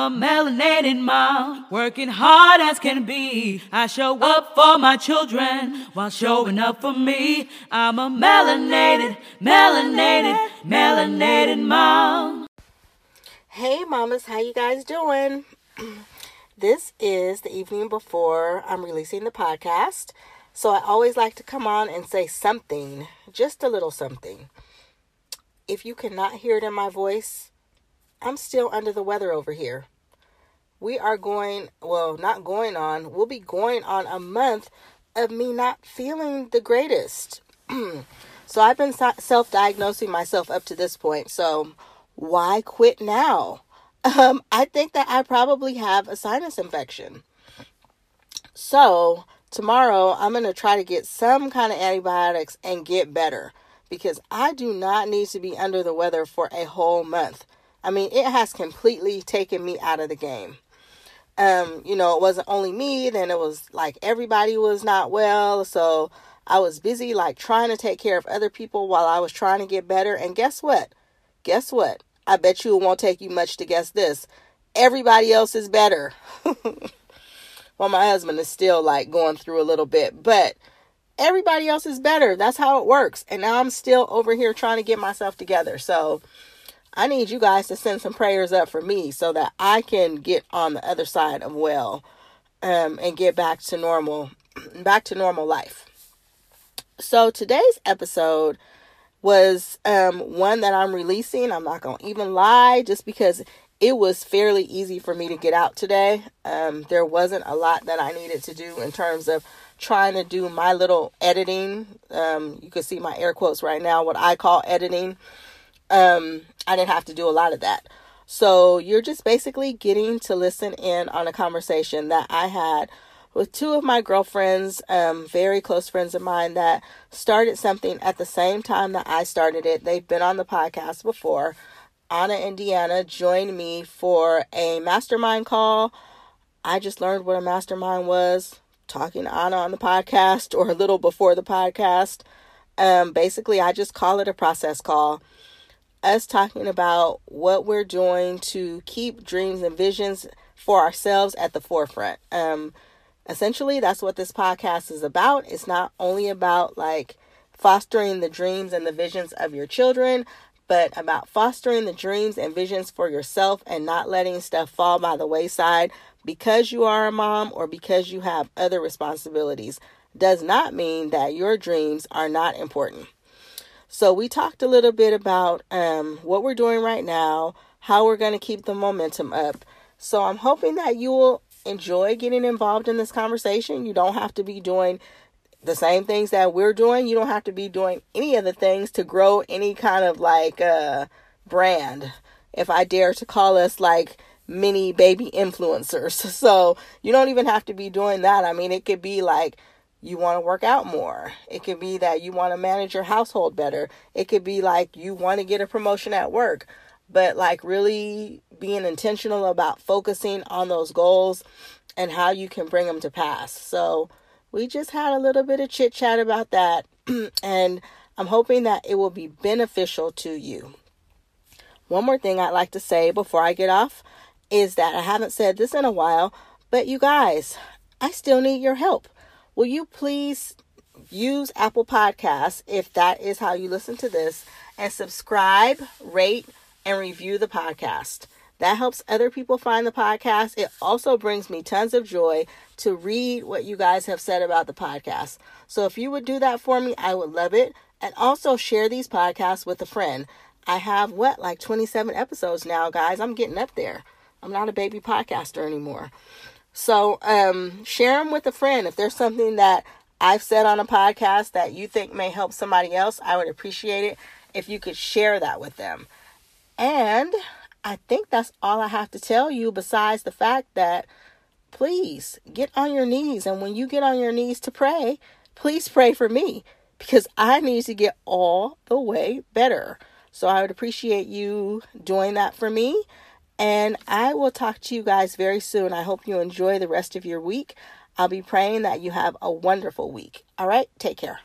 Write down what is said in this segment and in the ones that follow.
a melanated mom, working hard as can be. I show up for my children while showing up for me. I'm a melanated, melanated, melanated mom. Hey mamas, how you guys doing? this is the evening before I'm releasing the podcast. So I always like to come on and say something, just a little something. If you cannot hear it in my voice, I'm still under the weather over here. We are going, well, not going on, we'll be going on a month of me not feeling the greatest. so I've been self diagnosing myself up to this point. So why quit now? Um, I think that I probably have a sinus infection. So tomorrow I'm going to try to get some kind of antibiotics and get better because I do not need to be under the weather for a whole month. I mean, it has completely taken me out of the game. Um, you know, it wasn't only me, then it was like everybody was not well. So I was busy like trying to take care of other people while I was trying to get better. And guess what? Guess what? I bet you it won't take you much to guess this. Everybody else is better. well, my husband is still like going through a little bit, but everybody else is better. That's how it works. And now I'm still over here trying to get myself together. So I need you guys to send some prayers up for me so that I can get on the other side of well um, and get back to normal, back to normal life. So today's episode was um, one that I'm releasing. I'm not going to even lie just because it was fairly easy for me to get out today. Um, there wasn't a lot that I needed to do in terms of trying to do my little editing. Um, you can see my air quotes right now, what I call editing. Um, I didn't have to do a lot of that. So you're just basically getting to listen in on a conversation that I had with two of my girlfriends, um, very close friends of mine that started something at the same time that I started it. They've been on the podcast before. Anna and Deanna joined me for a mastermind call. I just learned what a mastermind was talking to Anna on the podcast or a little before the podcast. Um, basically, I just call it a process call. Us talking about what we're doing to keep dreams and visions for ourselves at the forefront. Um, essentially, that's what this podcast is about. It's not only about like fostering the dreams and the visions of your children, but about fostering the dreams and visions for yourself and not letting stuff fall by the wayside because you are a mom or because you have other responsibilities does not mean that your dreams are not important. So, we talked a little bit about um, what we're doing right now, how we're going to keep the momentum up. So, I'm hoping that you will enjoy getting involved in this conversation. You don't have to be doing the same things that we're doing. You don't have to be doing any of the things to grow any kind of like uh brand. If I dare to call us like mini baby influencers. So you don't even have to be doing that. I mean, it could be like you want to work out more. It could be that you want to manage your household better. It could be like you want to get a promotion at work. But like really being intentional about focusing on those goals and how you can bring them to pass. So we just had a little bit of chit chat about that, and I'm hoping that it will be beneficial to you. One more thing I'd like to say before I get off is that I haven't said this in a while, but you guys, I still need your help. Will you please use Apple Podcasts if that is how you listen to this and subscribe, rate, and review the podcast? That helps other people find the podcast. It also brings me tons of joy to read what you guys have said about the podcast. So if you would do that for me, I would love it. And also share these podcasts with a friend. I have what, like 27 episodes now, guys. I'm getting up there. I'm not a baby podcaster anymore. So um, share them with a friend. If there's something that I've said on a podcast that you think may help somebody else, I would appreciate it if you could share that with them. And I think that's all I have to tell you, besides the fact that please get on your knees. And when you get on your knees to pray, please pray for me because I need to get all the way better. So I would appreciate you doing that for me. And I will talk to you guys very soon. I hope you enjoy the rest of your week. I'll be praying that you have a wonderful week. All right, take care.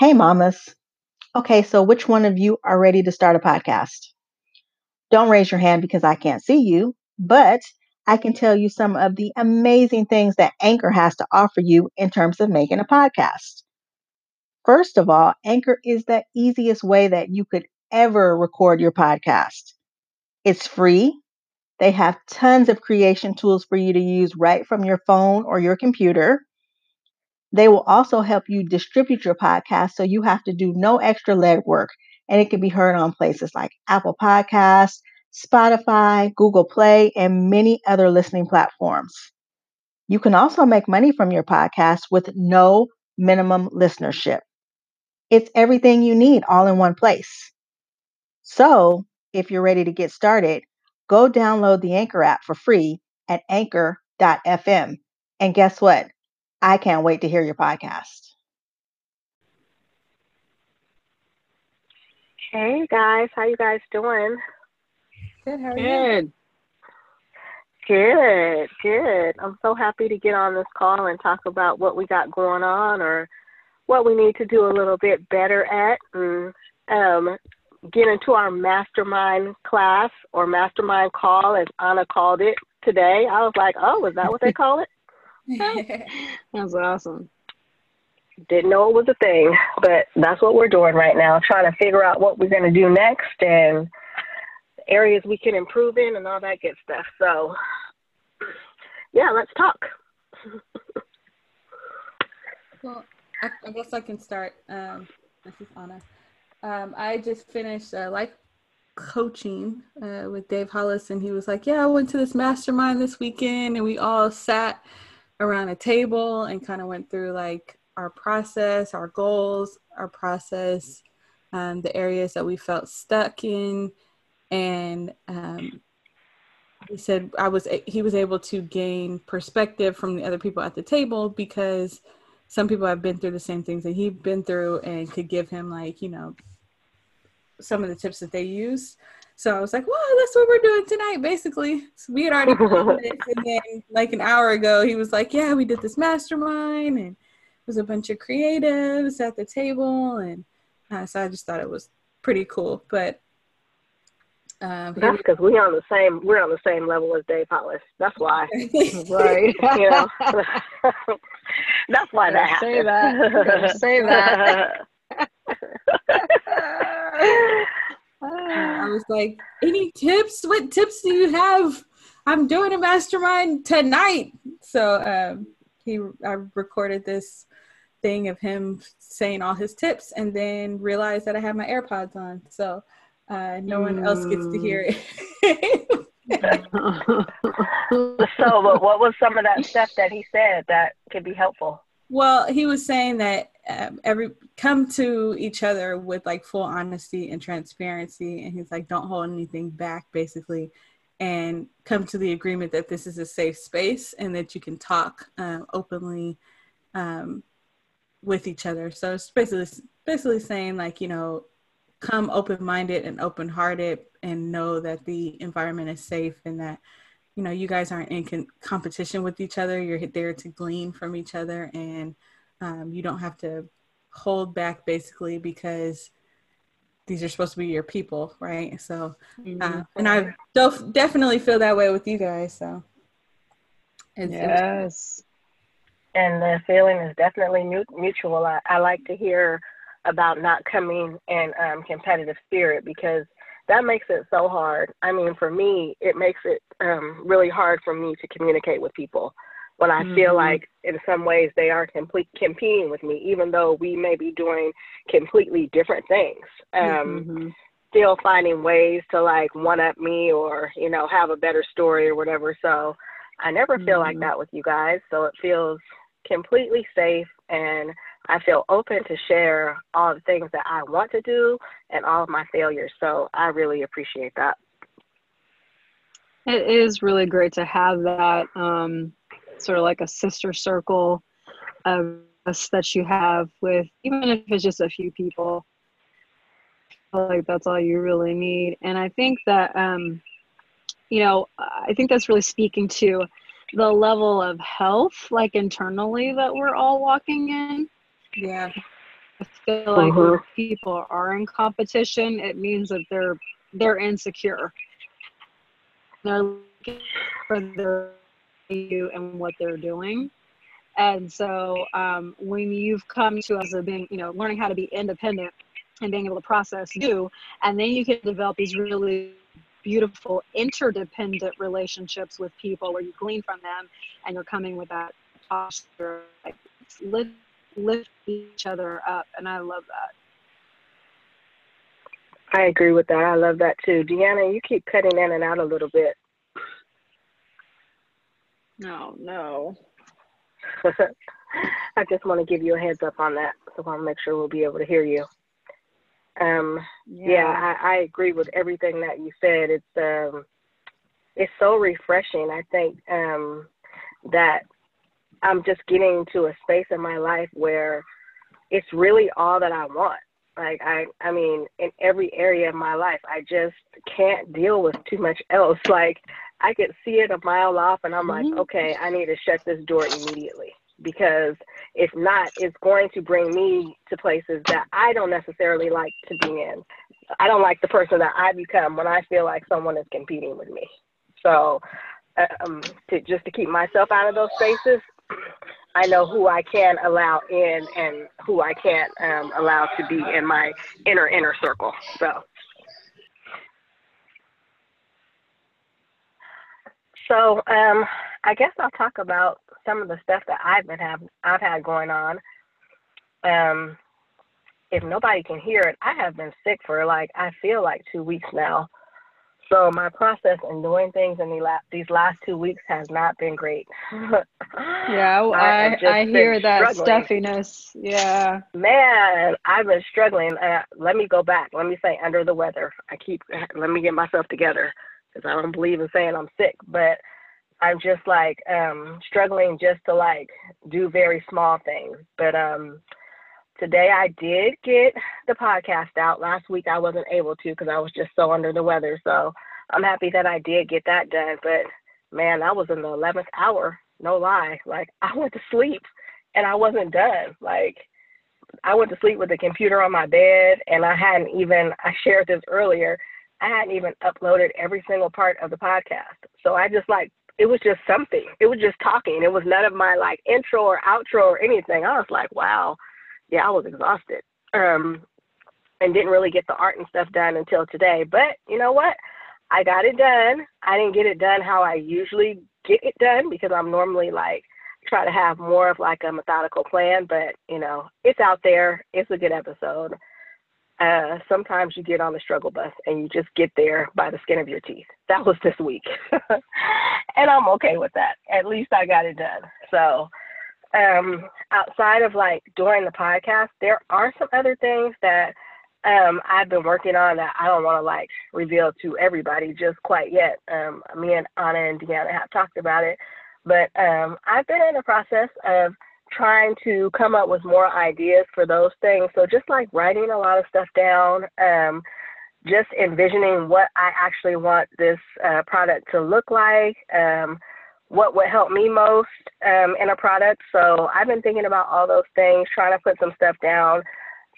Hey, mamas. Okay, so which one of you are ready to start a podcast? Don't raise your hand because I can't see you, but I can tell you some of the amazing things that Anchor has to offer you in terms of making a podcast. First of all, Anchor is the easiest way that you could ever record your podcast. It's free. They have tons of creation tools for you to use right from your phone or your computer. They will also help you distribute your podcast so you have to do no extra legwork and it can be heard on places like Apple Podcasts, Spotify, Google Play, and many other listening platforms. You can also make money from your podcast with no minimum listenership. It's everything you need all in one place. So, if you're ready to get started, go download the Anchor app for free at anchor.fm. And guess what? I can't wait to hear your podcast. Hey guys, how you guys doing? Good, how are good. you? Good, good. I'm so happy to get on this call and talk about what we got going on or what we need to do a little bit better at and um, get into our mastermind class or mastermind call, as Anna called it today. I was like, oh, is that what they call it? that's awesome. Didn't know it was a thing, but that's what we're doing right now, trying to figure out what we're going to do next and areas we can improve in and all that good stuff. So, yeah, let's talk. well, I, I, guess I can start. Um, this is Anna. Um, I just finished uh, life coaching uh, with Dave Hollis, and he was like, "Yeah, I went to this mastermind this weekend, and we all sat around a table and kind of went through like our process, our goals, our process, um, the areas that we felt stuck in, and um, he said I was he was able to gain perspective from the other people at the table because some people have been through the same things that he'd been through and could give him like you know some of the tips that they use. So I was like, well, that's what we're doing tonight, basically. So we had already it, and then like an hour ago, he was like, yeah, we did this mastermind, and it was a bunch of creatives at the table, and uh, so I just thought it was pretty cool. But um, That's because we on the same we're on the same level as Dave Hollis. That's why, right? you know, that's why that happened. Say that. Say that. Was like, any tips? What tips do you have? I'm doing a mastermind tonight. So um, he, I recorded this thing of him saying all his tips, and then realized that I had my AirPods on. So uh, no mm. one else gets to hear it. so, but what was some of that stuff that he said that could be helpful? Well, he was saying that um, every come to each other with like full honesty and transparency, and he's like, don't hold anything back, basically, and come to the agreement that this is a safe space and that you can talk um, openly um, with each other. So it's basically basically saying like you know come open minded and open hearted and know that the environment is safe and that you know you guys aren't in con- competition with each other. You're there to glean from each other. And um, you don't have to hold back basically because these are supposed to be your people right? So uh, mm-hmm. and i def- definitely feel that way with you guys so. It's, yes. And the feeling is definitely mutual. I, I like to hear about not coming in um, competitive spirit because that makes it so hard. I mean, for me, it makes it um, really hard for me to communicate with people when I mm-hmm. feel like in some ways they are complete competing with me, even though we may be doing completely different things. Um, mm-hmm. Still finding ways to like one up me or you know have a better story or whatever. So I never feel mm-hmm. like that with you guys. So it feels completely safe and I feel open to share all the things that I want to do and all of my failures. So I really appreciate that. It is really great to have that um, sort of like a sister circle of us that you have with, even if it's just a few people. like that's all you really need. And I think that, um, you know, I think that's really speaking to the level of health, like internally, that we're all walking in. Yeah. I feel like uh-huh. when people are in competition, it means that they're they're insecure. they're looking for their you and what they're doing. And so um, when you've come to us as being, you know, learning how to be independent and being able to process you, and then you can develop these really beautiful interdependent relationships with people where you glean from them and you're coming with that posture like lift, lift each other up and i love that. I agree with that. I love that too. Deanna you keep cutting in and out a little bit no no i just want to give you a heads up on that so I'll make sure we'll be able to hear you um, yeah, yeah I, I, agree with everything that you said. It's um, it's so refreshing. I think um, that I'm just getting to a space in my life where it's really all that I want. Like I, I mean, in every area of my life, I just can't deal with too much else. Like I could see it a mile off, and I'm mm-hmm. like, okay, I need to shut this door immediately because if not, it's going to bring me to places that I don't necessarily like to be in. I don't like the person that I become when I feel like someone is competing with me. So, um, to just to keep myself out of those spaces, I know who I can allow in and who I can't um, allow to be in my inner inner circle. So. So um, I guess I'll talk about some of the stuff that I've been have I've had going on. Um, if nobody can hear it, I have been sick for like I feel like two weeks now. So my process in doing things in the la- these last two weeks has not been great. yeah, I I, I hear that stuffiness. Yeah, man, I've been struggling. Uh, let me go back. Let me say under the weather. I keep let me get myself together because I don't believe in saying I'm sick, but I'm just like um, struggling just to like do very small things. But um, today I did get the podcast out. Last week I wasn't able to because I was just so under the weather. So I'm happy that I did get that done. But man, I was in the 11th hour. No lie. Like I went to sleep and I wasn't done. Like I went to sleep with the computer on my bed and I hadn't even, I shared this earlier. I hadn't even uploaded every single part of the podcast. So I just like it was just something. It was just talking. It was none of my like intro or outro or anything. I was like, wow, yeah, I was exhausted. Um, and didn't really get the art and stuff done until today. But you know what? I got it done. I didn't get it done how I usually get it done because I'm normally like try to have more of like a methodical plan. But you know, it's out there. It's a good episode uh, sometimes you get on the struggle bus and you just get there by the skin of your teeth. That was this week. and I'm okay with that. At least I got it done. So, um, outside of like doing the podcast, there are some other things that um, I've been working on that I don't want to like reveal to everybody just quite yet. Um, me and Anna and Deanna have talked about it, but um, I've been in the process of trying to come up with more ideas for those things. So just like writing a lot of stuff down, um, just envisioning what I actually want this uh, product to look like, um, what would help me most um, in a product. So I've been thinking about all those things, trying to put some stuff down,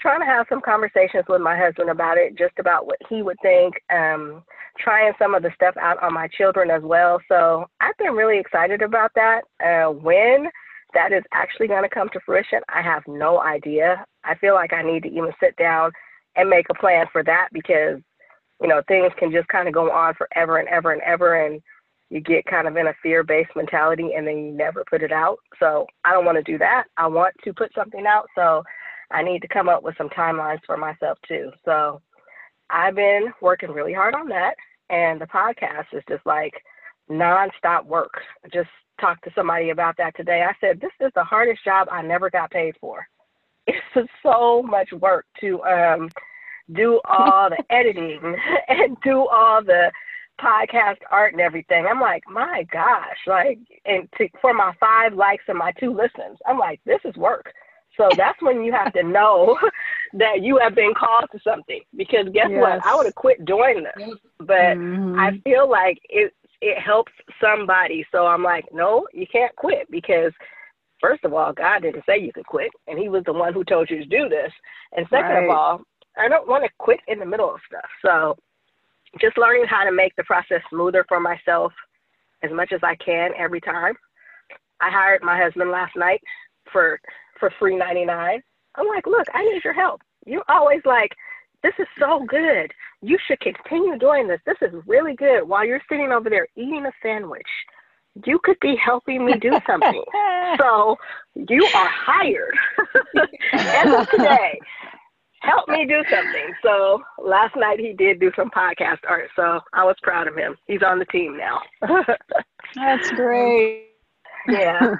trying to have some conversations with my husband about it, just about what he would think, um, trying some of the stuff out on my children as well. So I've been really excited about that. Uh, when that is actually going to come to fruition, I have no idea. I feel like I need to even sit down and make a plan for that because, you know, things can just kind of go on forever and ever and ever. And you get kind of in a fear based mentality and then you never put it out. So I don't want to do that. I want to put something out. So I need to come up with some timelines for myself too. So I've been working really hard on that. And the podcast is just like nonstop work, just talked to somebody about that today. I said, This is the hardest job I never got paid for. It's so much work to um, do all the editing and do all the podcast art and everything. I'm like, my gosh, like, and to, for my five likes and my two listens, I'm like, this is work. So that's when you have to know that you have been called to something. Because guess yes. what? I would have quit doing this, but mm-hmm. I feel like it it helps somebody. So I'm like, no, you can't quit because first of all, God didn't say you could quit, and He was the one who told you to do this. And second right. of all, I don't want to quit in the middle of stuff. So just learning how to make the process smoother for myself as much as I can every time. I hired my husband last night for for free ninety nine. I'm like, look, I need your help. You're always like, this is so good. You should continue doing this. This is really good. While you're sitting over there eating a sandwich, you could be helping me do something. so you are hired as of today help me do something. So last night he did do some podcast art. So I was proud of him. He's on the team now. that's great. Yeah.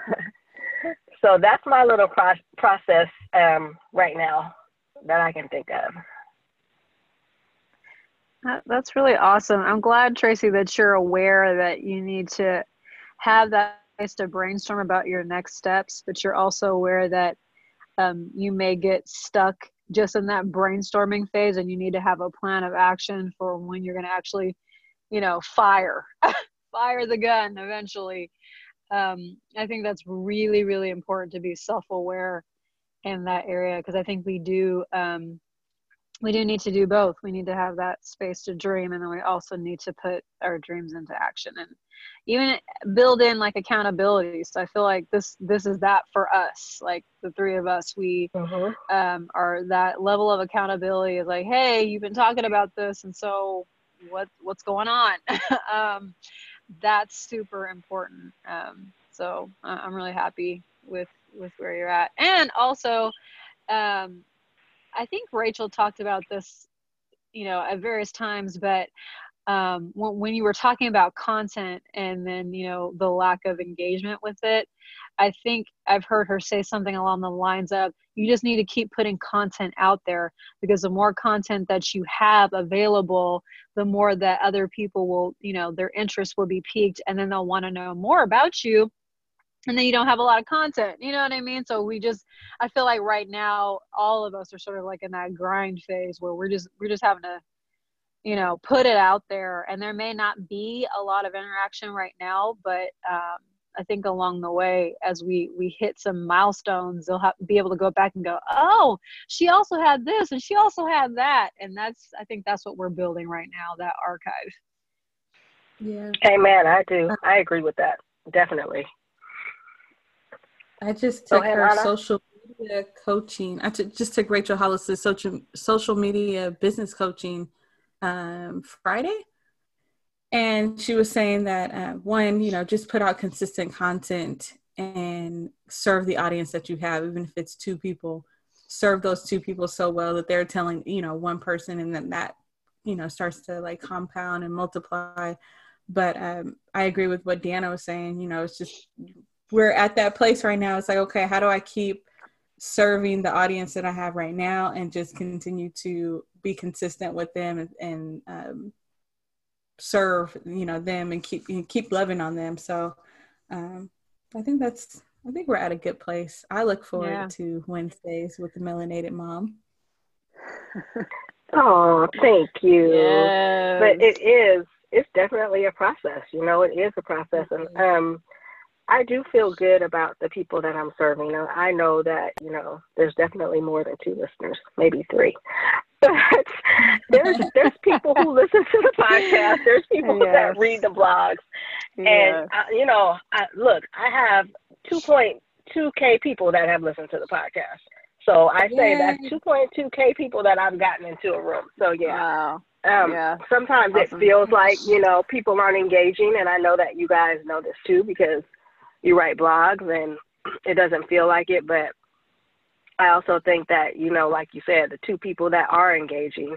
so that's my little pro- process um, right now that I can think of. That, that's really awesome. I'm glad, Tracy, that you're aware that you need to have that place to brainstorm about your next steps, but you're also aware that um, you may get stuck just in that brainstorming phase and you need to have a plan of action for when you're going to actually you know fire fire the gun eventually um, i think that's really really important to be self-aware in that area because i think we do um, we do need to do both. We need to have that space to dream and then we also need to put our dreams into action and even build in like accountability. So i feel like this this is that for us like the three of us. We uh-huh. um, are that level of accountability is like hey you've been talking about this and so what what's going on? Um, that's super important. Um, so uh, i'm really happy with with where you're at. And also um, i think rachel talked about this you know at various times but um, when, when you were talking about content and then you know the lack of engagement with it i think i've heard her say something along the lines of you just need to keep putting content out there because the more content that you have available the more that other people will you know their interest will be piqued and then they'll want to know more about you and then you don't have a lot of content you know what i mean? So we just i feel like right now all of us are sort of like in that grind phase where we're just we're just having to you know put it out there. And there may not be a lot of interaction right now but um, i think along the way as we we hit some milestones they'll have be able to go back and go oh she also had this and she also had that. And that's i think that's what we're building right now that archive. Yeah. Amen. I do. I agree with that. Definitely i just took ahead, her social media coaching i t- just took rachel hollis's social social media business coaching um, Friday. And she was saying that uh, one, you know, just put out consistent content and serve the audience that you have, even if it's two people. Serve those two people so well that they're telling, you know, one person, and then that, you know, starts to like compound and multiply. But um, I agree with what Deanna was saying. You know, it's just we're at that place right now. It's like, okay, how do I keep serving the audience that I have right now and just continue to be consistent with them and, and um, serve you know them and keep and keep loving on them. So um, I think that's I think we're at a good place. I look forward yeah. to Wednesdays with the melanated mom. oh, thank you. Yes. But it is it's definitely a process. You know, it is a process, and um, I do feel good about the people that I'm serving. I know that, you know, there's definitely more than two listeners, maybe three. But there's there's people who listen to the podcast. There's people yes. that read the blogs. Yes. And uh, you know, I, look, I have 2.2k people that have listened to the podcast. So I say Yay. that's 2.2k people that I've gotten into a room. So yeah. Wow. Um, yeah. Sometimes awesome. it feels like, you know, people aren't engaging. And I know that you guys know this too because you write blogs and it doesn't feel like it, but I also think that, you know, like you said, the two people that are engaging,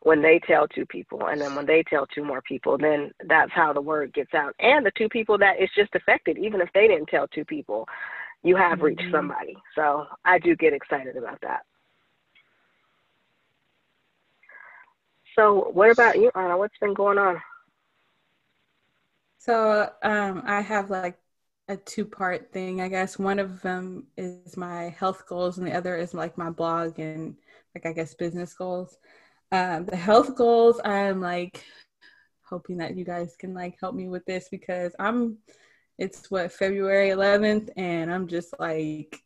when they tell two people and then when they tell two more people, then that's how the word gets out. And the two people that it's just affected, even if they didn't tell two people, you have mm-hmm. reached somebody. So I do get excited about that. So what about you, Anna? What's been going on? So um, I have like a two part thing, I guess. One of them is my health goals, and the other is like my blog and like I guess business goals. Um, the health goals, I'm like hoping that you guys can like help me with this because I'm. It's what February 11th, and I'm just like,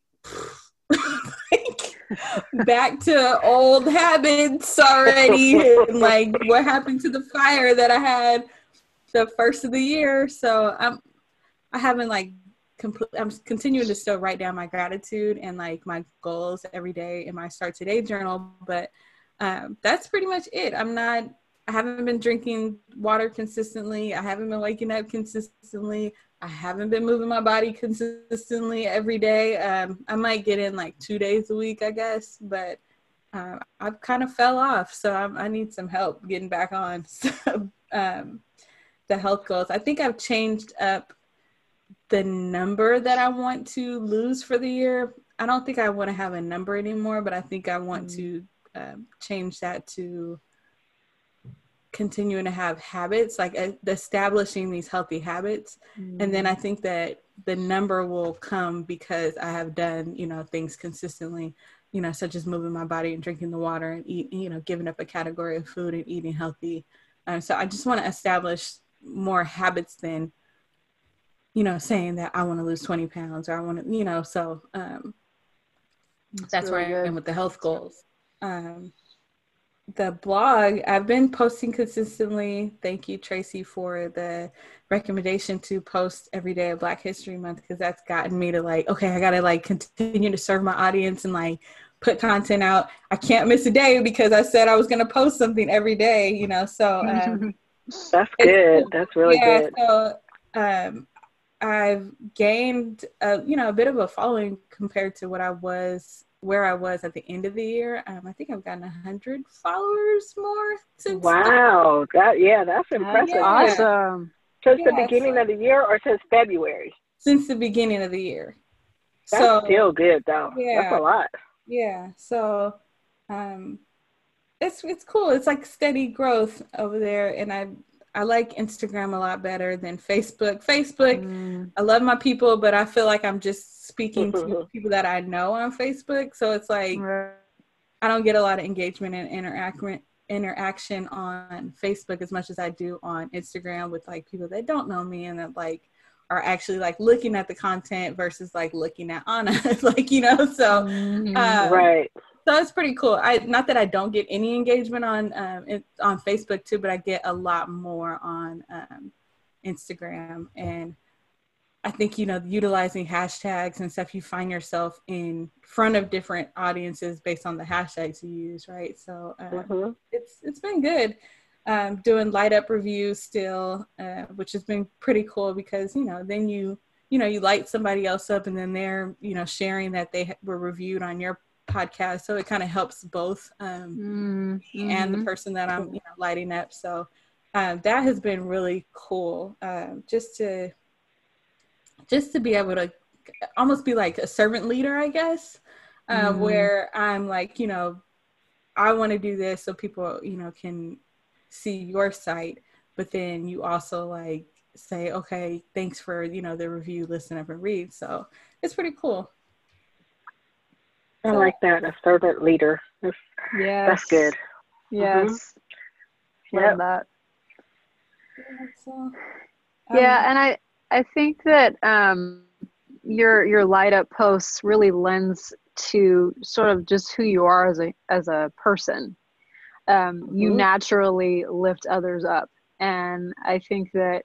back to old habits already. and like what happened to the fire that I had the first of the year. So I'm I haven't like complete I'm continuing to still write down my gratitude and like my goals every day in my start today journal, but um, that's pretty much it. I'm not I haven't been drinking water consistently. I haven't been waking up consistently. I haven't been moving my body consistently every day. Um, I might get in like two days a week, I guess, but uh, I've kind of fell off. So I'm, i need some help getting back on so, um, the health goals. I think I've changed up the number that I want to lose for the year. I don't think I want to have a number anymore, but I think I want mm. to uh, change that to continuing to have habits, like uh, establishing these healthy habits. Mm-hmm. And then I think that the number will come because I have done, you know, things consistently, you know, such as moving my body and drinking the water and eat, you know, giving up a category of food and eating healthy. Um, so I just want to establish more habits than, you know, saying that I want to lose 20 pounds or I want to, you know, so um, that's, that's really where I am with the health goals. Um, the blog i've been posting consistently. Thank you tracy for the recommendation to post every day of black history month because that's gotten me to like okay i gotta like continue to serve my audience and like put content out. I can't miss a day because i said i was going to post something every day you know so um, that's good. that's really yeah, good. so um, i've gained a, you know a bit of a following compared to what i was where I was at the end of the year. Um, I think I've gotten a hundred followers more since. Wow, that yeah, that's impressive. Yeah. Awesome. Since yeah, the beginning so, of the year, or since February? Since the beginning of the year. That's so, still good though. Yeah, that's a lot. Yeah. So, um, it's it's cool. It's like steady growth over there, and I I like Instagram a lot better than Facebook. Facebook, mm. I love my people, but I feel like I'm just speaking to people that I know on Facebook. So it's like right. I don't get a lot of engagement and interaction interaction on Facebook as much as I do on Instagram with like people that don't know me and that like are actually like looking at the content versus like looking at Anna, like you know. So mm-hmm. um, right. So it's pretty cool. I not that I don't get any engagement on um, it, on Facebook too, but I get a lot more on um, Instagram and I think you know utilizing hashtags and stuff, you find yourself in front of different audiences based on the hashtags you use, right? So um, mm-hmm. it's it's been good. Um, doing light up reviews still, uh, which has been pretty cool because you know then you you know you light somebody else up and then they're you know sharing that they were reviewed on your podcast, so it kind of helps both um, mm-hmm. and the person that I'm you know lighting up. So uh, that has been really cool, uh, just to just to be able to almost be like a servant leader, I guess, uh, mm. where I'm like, you know, I want to do this so people, you know, can see your site, but then you also like say, okay, thanks for, you know, the review, listen up and read. So it's pretty cool. I so, like that, a servant leader. That's, yes. that's good. Yes. Mm-hmm. Love yep. that. Yeah, so, um, yeah, and I I think that um, your your light up posts really lends to sort of just who you are as a as a person. Um, mm-hmm. You naturally lift others up, and I think that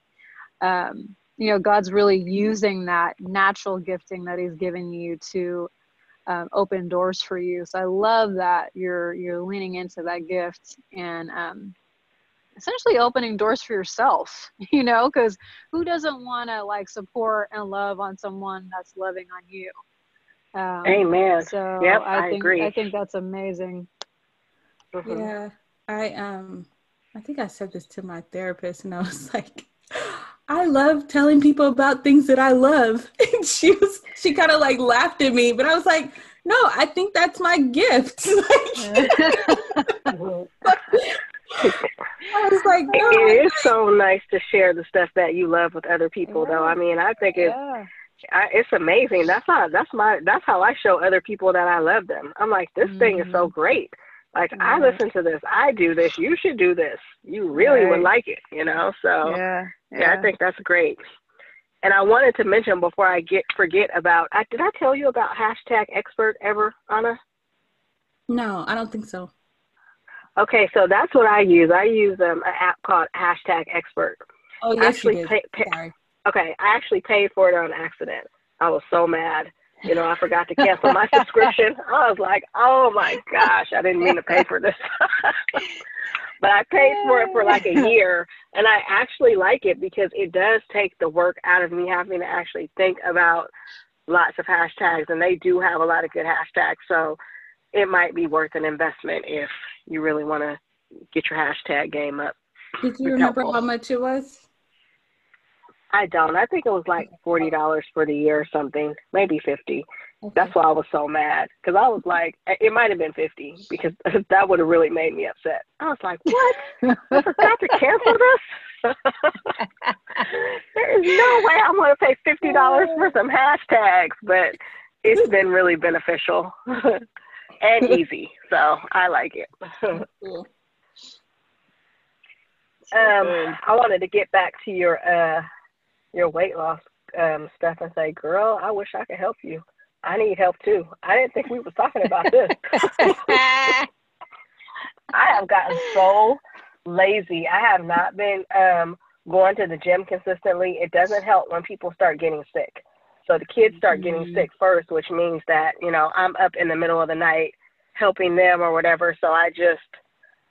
um, you know God's really using that natural gifting that He's given you to um, open doors for you. So I love that you're you're leaning into that gift and um, essentially opening doors for yourself, you know, because who doesn't want to like support and love on someone that's loving on you? Um, Amen. So yep, I, I think agree. I think that's amazing. Mm-hmm. Yeah, I um, I think I said this to my therapist, and I was like, I love telling people about things that I love, and she was she kind of like laughed at me, but I was like. No, I think that's my gift. I was like, no, it is so nice to share the stuff that you love with other people, yeah. though. I mean, I think it's yeah. I, it's amazing. That's how that's my that's how I show other people that I love them. I'm like, this mm-hmm. thing is so mm-hmm. great. Like I listen to this, I do this. You should do this. You really right. would like it, you know. So yeah, yeah, I think that's great. And I wanted to mention before I get forget about. I, did I tell you about hashtag expert ever, Anna? No, I don't think so. Okay, so that's what I use. I use um, an app called Hashtag Expert. Oh, yes, actually you did. Pay, pay, Sorry. Okay, I actually paid for it on accident. I was so mad. You know, I forgot to cancel my subscription. I was like, oh my gosh, I didn't mean to pay for this. but I paid for it for like a year, and I actually like it because it does take the work out of me having to actually think about lots of hashtags, and they do have a lot of good hashtags. So it might be worth an investment if you really want to get your hashtag game up. Did you remember helpful. how much it was? I don't. I think it was like forty dollars for the year or something, maybe fifty. Okay. That's why I was so mad because I was like, it might have been fifty because that would have really made me upset. I was like, what? I forgot to cancel this. there is no way I'm going to pay fifty dollars for some hashtags, but it's been really beneficial and easy, so I like it. um, I wanted to get back to your uh your weight loss um, stuff and say, girl, I wish I could help you. I need help too. I didn't think we were talking about this. I have gotten so lazy. I have not been um, going to the gym consistently. It doesn't help when people start getting sick. So the kids start getting mm-hmm. sick first, which means that, you know, I'm up in the middle of the night helping them or whatever. So I just,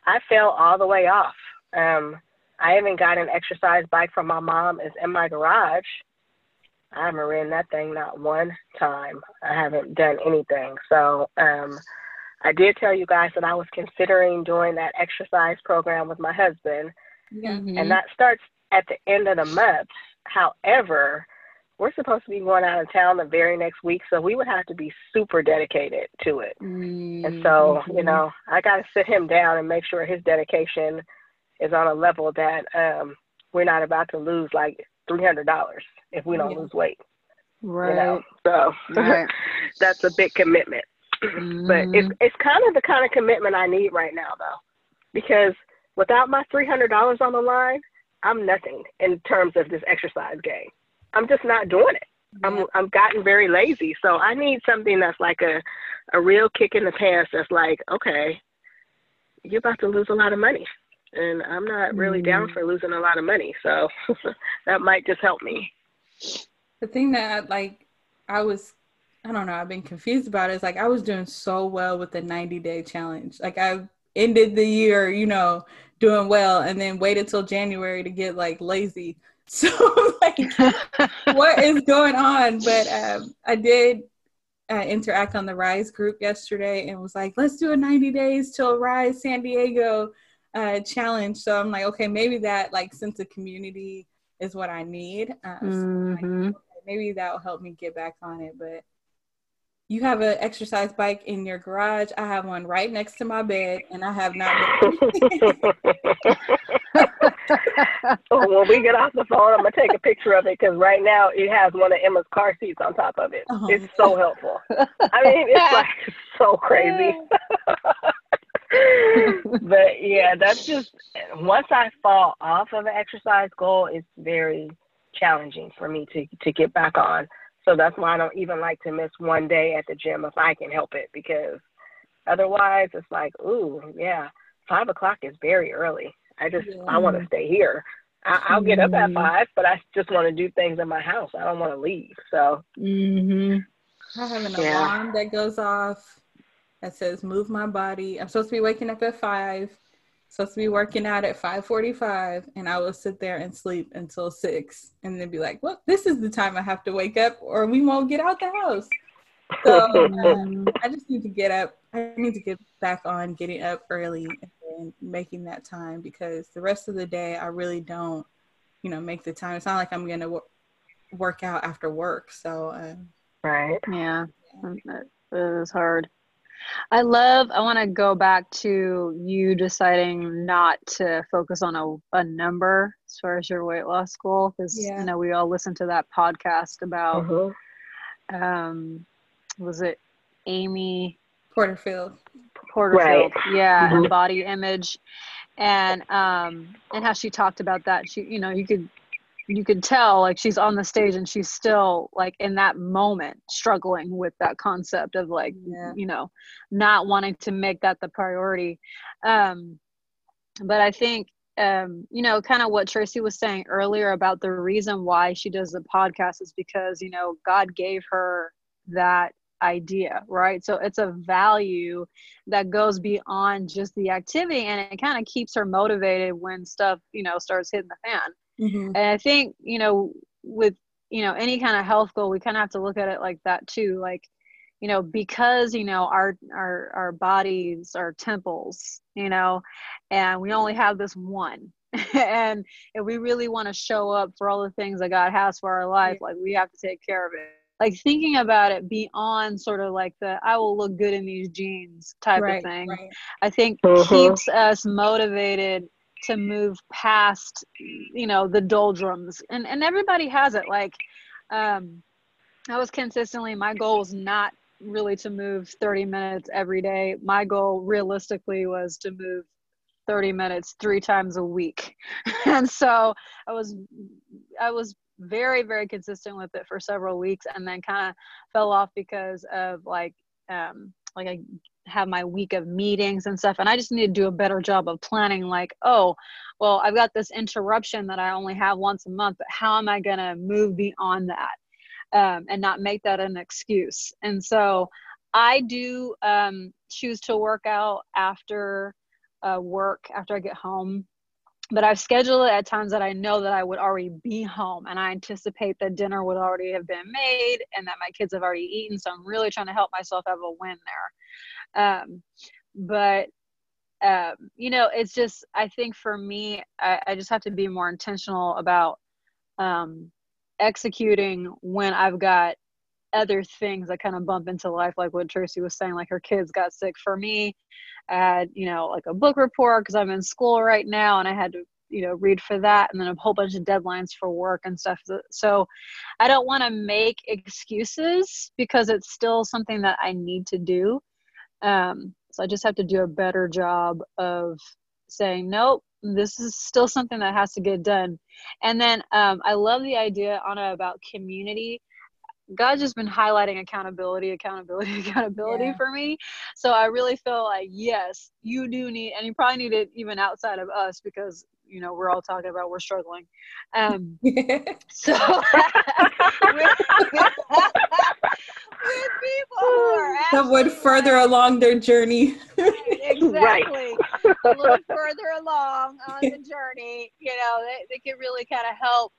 I fell all the way off. Um, I haven't got an exercise bike from my mom. It's in my garage. I haven't ridden that thing not one time. I haven't done anything. So um, I did tell you guys that I was considering doing that exercise program with my husband, mm-hmm. and that starts at the end of the month. However, we're supposed to be going out of town the very next week, so we would have to be super dedicated to it. Mm-hmm. And so, you mm-hmm. know, I got to sit him down and make sure his dedication is on a level that um, we're not about to lose like three hundred dollars if we don't yeah. lose weight. Right. You know? So right. that's a big commitment. Mm-hmm. But it's it's kind of the kind of commitment I need right now though. Because without my three hundred dollars on the line, I'm nothing in terms of this exercise game. I'm just not doing it. Yeah. I'm I'm gotten very lazy. So I need something that's like a a real kick in the pants that's like, okay, you're about to lose a lot of money and I'm not really down for losing a lot of money. So that might just help me. The thing that like I was I don't know, I've been confused about it is like I was doing so well with the 90 day challenge. Like I ended the year, you know, doing well and then waited till January to get like lazy. So like what is going on? But um I did uh, interact on the Rise group yesterday and was like, let's do a 90 days till Rise San Diego uh, challenge. So I'm like, okay, maybe that like sense of community is what I need. Uh, mm-hmm. so like, maybe that will help me get back on it. But you have an exercise bike in your garage. I have one right next to my bed, and I have not. when we get off the phone, I'm gonna take a picture of it because right now it has one of Emma's car seats on top of it. Oh. It's so helpful. I mean, it's like so crazy. But yeah, that's just once I fall off of an exercise goal, it's very challenging for me to to get back on. So that's why I don't even like to miss one day at the gym if I can help it because otherwise it's like, ooh, yeah, five o'clock is very early. I just yeah. I want to stay here. I, will get up at mm-hmm. five, but I just want to do things in my house. I don't want to leave. So mm-hmm. I have an yeah. alarm that goes off that says move my body. I'm supposed to be waking up at five, supposed to be working out at 5:45, and I will sit there and sleep until six, and then be like, "Well, this is the time I have to wake up, or we won't get out the house." So um, I just need to get up. I need to get back on getting up early and making that time because the rest of the day I really don't, you know, make the time. It's not like I'm gonna w- work out after work. So. Um, right. Yeah. It is hard. I love, I want to go back to you deciding not to focus on a, a number as far as your weight loss goal. Because, yeah. you know, we all listened to that podcast about, uh-huh. um, was it Amy Porterfield? Porterfield, right. yeah, mm-hmm. and body image. And um and how she talked about that. She, you know, you could you could tell like she's on the stage and she's still like in that moment struggling with that concept of like yeah. you know not wanting to make that the priority. Um but i think um you know kind of what tracy was saying earlier about the reason why she does the podcast is because you know god gave her that idea right? So it's a value that goes beyond just the activity and it kind of keeps her motivated when stuff you know starts hitting the fan Mm-hmm. And I think, you know, with, you know, any kind of health goal, we kind of have to look at it like that too. Like, you know, because, you know, our, our, our bodies are temples, you know, and we only have this one. and if we really want to show up for all the things that God has for our life, yeah. like we have to take care of it like thinking about it beyond sort of like the I will look good in these jeans type right, of thing. Right. I think uh-huh. keeps us motivated to move past you know the doldrums. And and everybody has it. Like um i was consistently my goal was not really to move 30 minutes every day. My goal realistically was to move 30 minutes three times a week. And so i was i was very very consistent with it for several weeks and then kind of fell off because of like um like I have my week of meetings and stuff and i just need to do a better job of planning like oh well i've got this interruption that i only have once a month but how am i going to move beyond that um, and not make that an excuse and so i do um, choose to work out after uh, work after i get home but I've scheduled it at times that I know that I would already be home and I anticipate that dinner would already have been made and that my kids have already eaten. So I'm really trying to help myself have a win there. Um, but um, you know, it's just I think for me, I, I just have to be more intentional about um, executing when I've got other things that kind of bump into life, like what Tracy was saying, like her kids got sick. For me, I had, you know, like a book report because I'm in school right now and I had to, you know, read for that and then a whole bunch of deadlines for work and stuff. So I don't want to make excuses because it's still something that I need to do. Um, so I just have to do a better job of saying, nope, this is still something that has to get done. And then um, I love the idea, Anna, about community. God's just been highlighting accountability, accountability, accountability yeah. for me. So I really feel like, yes, you do need, and you probably need it even outside of us because you know we're all talking about we're struggling. Um so with, with, people that would further along their journey. Exactly right. a little further along on the journey you know they, they can really kind of help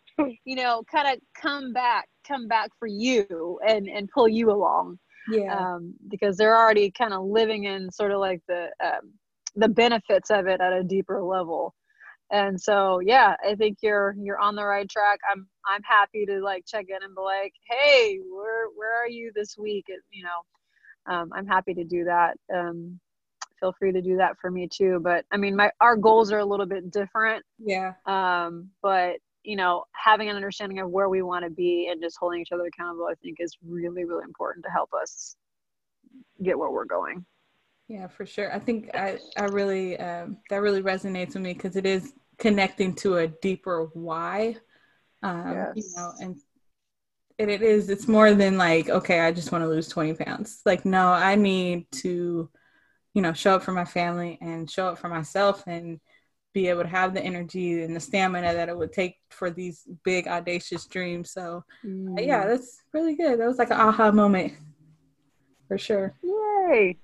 you know kind of come back come back for you and and pull you along. Yeah. Um because they're already kind of living in sort of like the um the benefits of it at a deeper level and so yeah i think you're you're on the right track. I'm i'm happy to like check in and be like hey where where are you this week? And, you know um, i'm happy to do that. Um, feel free to do that for me too. But i mean my our goals are a little bit different. Yeah. Um but you know having an understanding of where we want to be and just holding each other accountable i think is really really important to help us get where we're going. Yeah for sure. I think i i really um, that really resonates with me because it is connecting to a deeper why um, yes. you know and it, it is it's more than like okay i just want to lose 20 pounds. Like no i need to you know show up for my family and show up for myself and be able to have the energy and the stamina that it would take for these big audacious dreams. So mm. yeah that's really good. That was like an aha moment for sure. Yay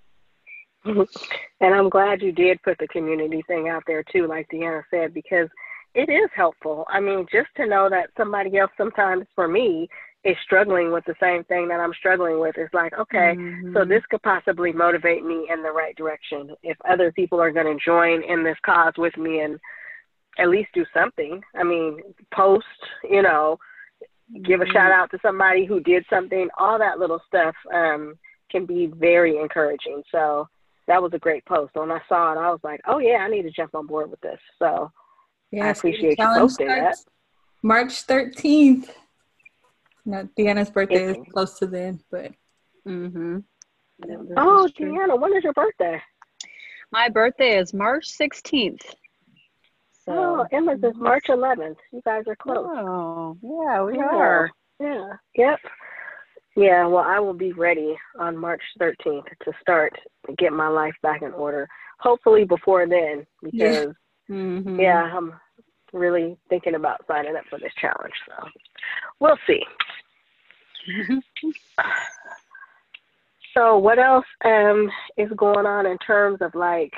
and I'm glad you did put the community thing out there too, like Deanna said, because it is helpful. I mean, just to know that somebody else sometimes for me is struggling with the same thing that I'm struggling with is like, okay, mm-hmm. so this could possibly motivate me in the right direction. If other people are going to join in this cause with me and at least do something, I mean, post, you know, give a mm-hmm. shout out to somebody who did something, all that little stuff um, can be very encouraging. So, that was a great post. When I saw it, I was like, oh yeah, I need to jump on board with this. So yeah, I appreciate you posting that. March 13th. Now, Deanna's birthday is close to then, but. Mm-hmm. Oh, Deanna, when is your birthday? My birthday is March 16th. So, oh, Emma's is March 11th. You guys are close. Oh, yeah, we yeah. are. Yeah. Yep. Yeah. Well, I will be ready on March 13th to start to get my life back in order. Hopefully before then, because yeah, mm-hmm. yeah I'm really thinking about signing up for this challenge. So we'll see. so what else um is going on in terms of like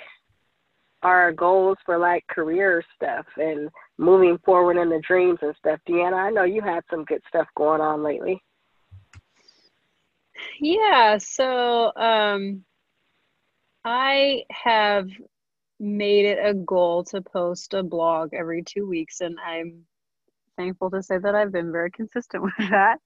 our goals for like career stuff and moving forward in the dreams and stuff. Deanna, I know you had some good stuff going on lately. Yeah, so um I have made it a goal to post a blog every two weeks and I'm thankful to say that I've been very consistent with that.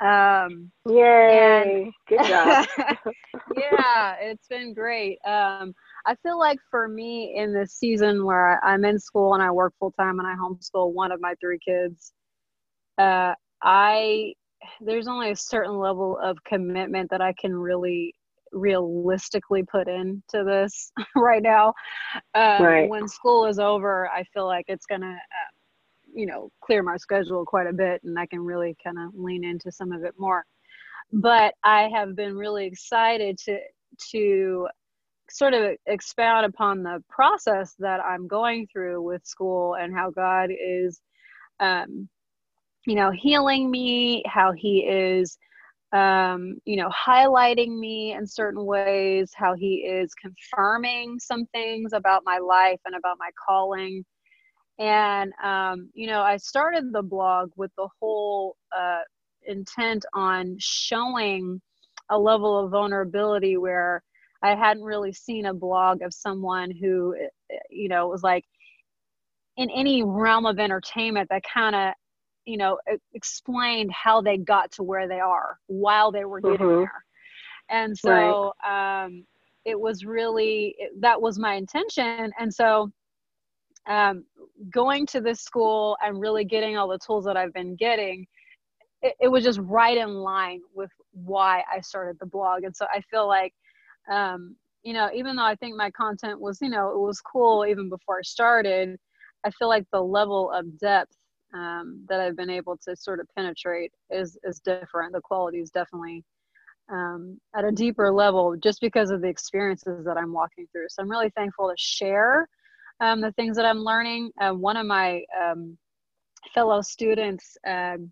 Um, Yay! And, Good job. yeah, it's been great. Um, I feel like for me in this season where I'm in school and I work full time and I homeschool one of my three kids, uh, I there's only a certain level of commitment that I can really realistically put into this right now. Uh, right. When school is over, I feel like it's gonna, uh, you know, clear my schedule quite a bit, and I can really kind of lean into some of it more. But I have been really excited to to sort of expound upon the process that I'm going through with school and how God is, um, you know, healing me, how He is, um, you know, highlighting me in certain ways, how He is confirming some things about my life and about my calling. And, um, you know, I started the blog with the whole uh, intent on showing a level of vulnerability where I hadn't really seen a blog of someone who, eh, you know, was like in any realm of entertainment that kind of, you know, explained how they got to where they are while they were getting mm-hmm. there. And so right. um, it was really, it, that was my intention. And so um, going to this school and really getting all the tools that I've been getting, it, it was just right in line with why I started the blog. And so I feel like um, you know, even though I think my content was, you know, it was cool even before I started, I feel like the level of depth um, that I've been able to sort of penetrate is is different. The quality is definitely um, at a deeper level just because of the experiences that I'm walking through. So I'm really thankful to share um, the things that I'm learning. Uh, one of my um, fellow students um,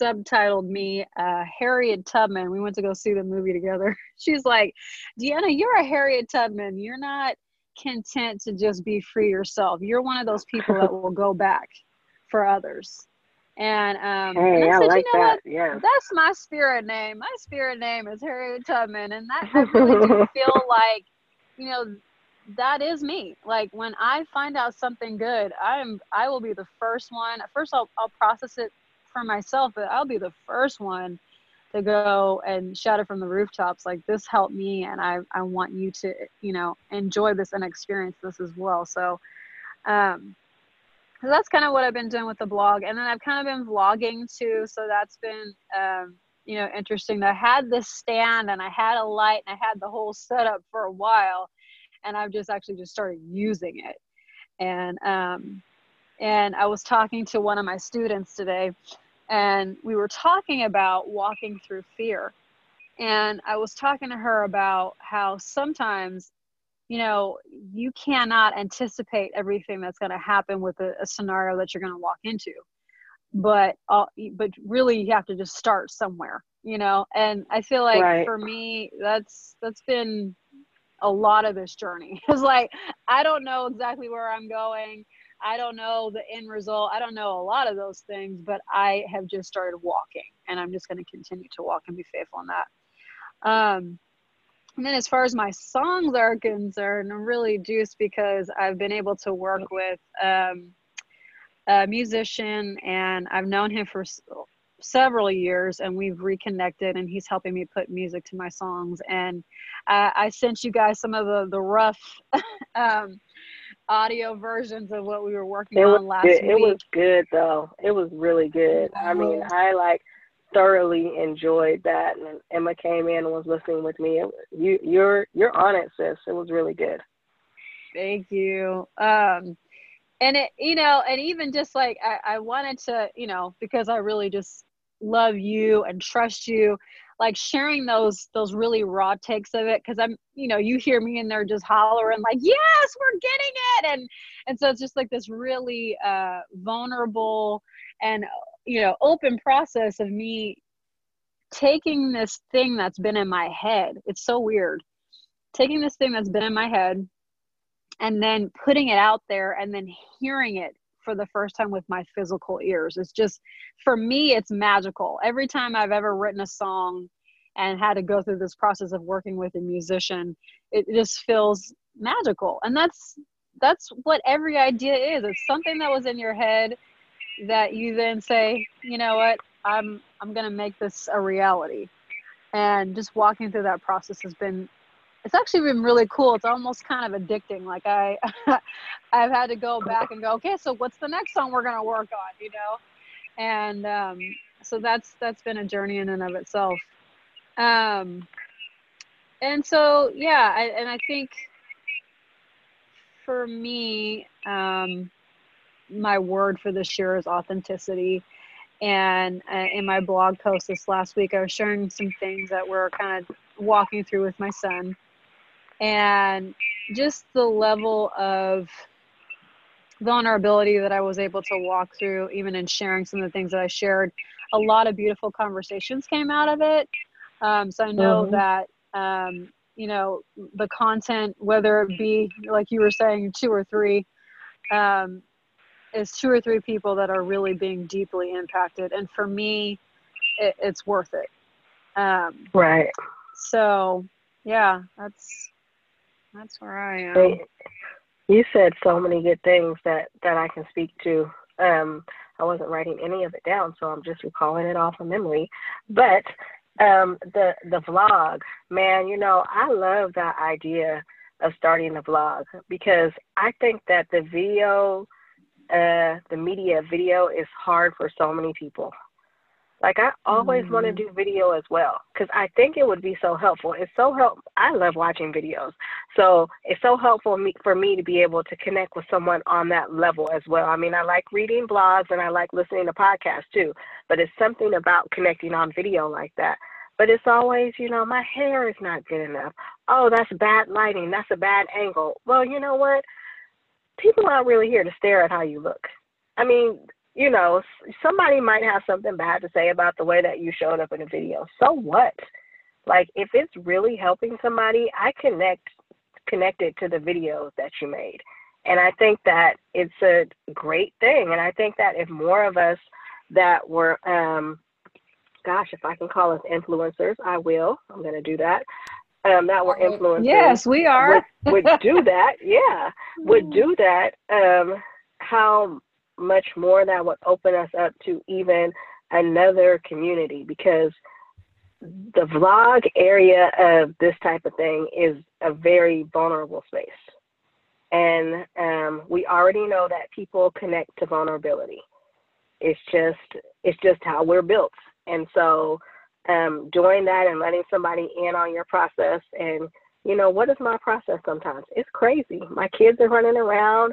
subtitled me uh, Harriet Tubman. We went to go see the movie together. She's like, Deanna, you're a Harriet Tubman. You're not content to just be free yourself. You're one of those people that will go back for others. And um, hey, and I, I said, like you know that. What? Yeah. That's my spirit name. My spirit name is Harriet Tubman, and that I really do feel like, you know, that is me. Like when I find out something good, I'm I will be the first one. First, I'll I'll process it for myself, but I'll be the first one to go and shout it from the rooftops like this helped me and I, I want you to you know enjoy this and experience this as well so um that's kind of what I've been doing with the blog and then I've kind of been vlogging too so that's been um you know interesting I had this stand and I had a light and I had the whole setup for a while and I've just actually just started using it and um and I was talking to one of my students today and we were talking about walking through fear. And I was talking to her about how sometimes, you know, you cannot anticipate everything that's going to happen with a, a, scenario that you're going to walk into. But uh, but really, you have to just start somewhere, you know. And I feel like right. for me, that's that's been a lot of this journey. It's like I don't know exactly where I'm going. I don't know the end result. I don't know a lot of those things, but I have just started walking and I'm just going to continue to walk and be faithful in that. Um, and then as far as my songs are concerned, I'm really juiced because I've been able to work with um, a musician and I've known him for s- several years and we've reconnected and he's helping me put music to my songs. And uh, I sent you guys some of the, the rough um, audio versions of what we were working it on last good. week. It was good though. It was really good. I mean, I like thoroughly enjoyed that, and Emma came in and was listening with me. you, you're, you're on it, sis. It was really good. Thank you. Um, and it you know and even just like I, I wanted to you know because i really just love you and trust you like sharing those those really raw takes of it because i'm you know you hear me in there just hollering like yes we're getting it and and so it's just like this really uh vulnerable and you know open process of me taking this thing that's been in my head it's so weird taking this thing that's been in my head and then putting it out there and then hearing it for the first time with my physical ears. It's just, for me, it's magical. Every time I've ever written a song and had to go through this process of working with a musician, it just feels magical. And that's, that's what every idea is. It's something that was in your head that you then say, you know what, I'm, I'm to make this a reality. And just walking through that process has been it's actually been really cool. It's almost kind of addicting. Like I, I've had to go back and go, okay, so what's the next song we're gonna work on, you know? And um, so that's that's been a journey in and of itself. Um, and so yeah, I, and I think for me, um, my word for this year is authenticity. And uh, in my blog post this last week, I was sharing some things that we're kind of walking through with my son and just the level of vulnerability that I was able to walk through, even in sharing some of the things that I shared. A lot of beautiful conversations came out of it. Um, so I know mm-hmm. that, um, you know, the content, whether it be, like you were saying, two or three, um, is two or three people that are really being deeply impacted. And for me, it, it's worth it. Um, right. So, yeah, that's that's where I am. You said so many good things that that I can speak to. Um, I wasn't writing any of it down, so I'm just recalling it off of memory. But um, the the vlog, man, you know, I love that idea of starting a vlog because I think that the video, uh, the media video, is hard for so many people. Like I always mm-hmm. want to do video as well because I think it would be so helpful. It's so help. I love watching videos, so it's so helpful me, for me to be able to connect with someone on that level as well. I mean, I like reading blogs and I like listening to podcasts too, but it's something about connecting on video like that. But it's always, you know, my hair is not good enough. Oh, that's bad lighting. That's a bad angle. Well, you know what? People aren't really here to stare at how you look. I mean, you know, somebody might have something bad to say about the way that you showed up in a video. So what? Like if it's really helping somebody, I connect connect it to the videos that you made. And I think that it's a great thing. And I think that if more of us that were um gosh, if I can call us influencers, I will. I'm gonna do that. Um, that were influencers. Yes, we are. would, would do that. Yeah, would do that. Um, how much more that would open us up to even another community because the vlog area of this type of thing is a very vulnerable space. And um, we already know that people connect to vulnerability. It's just it's just how we're built. And so um, doing that and letting somebody in on your process and you know what is my process sometimes it's crazy my kids are running around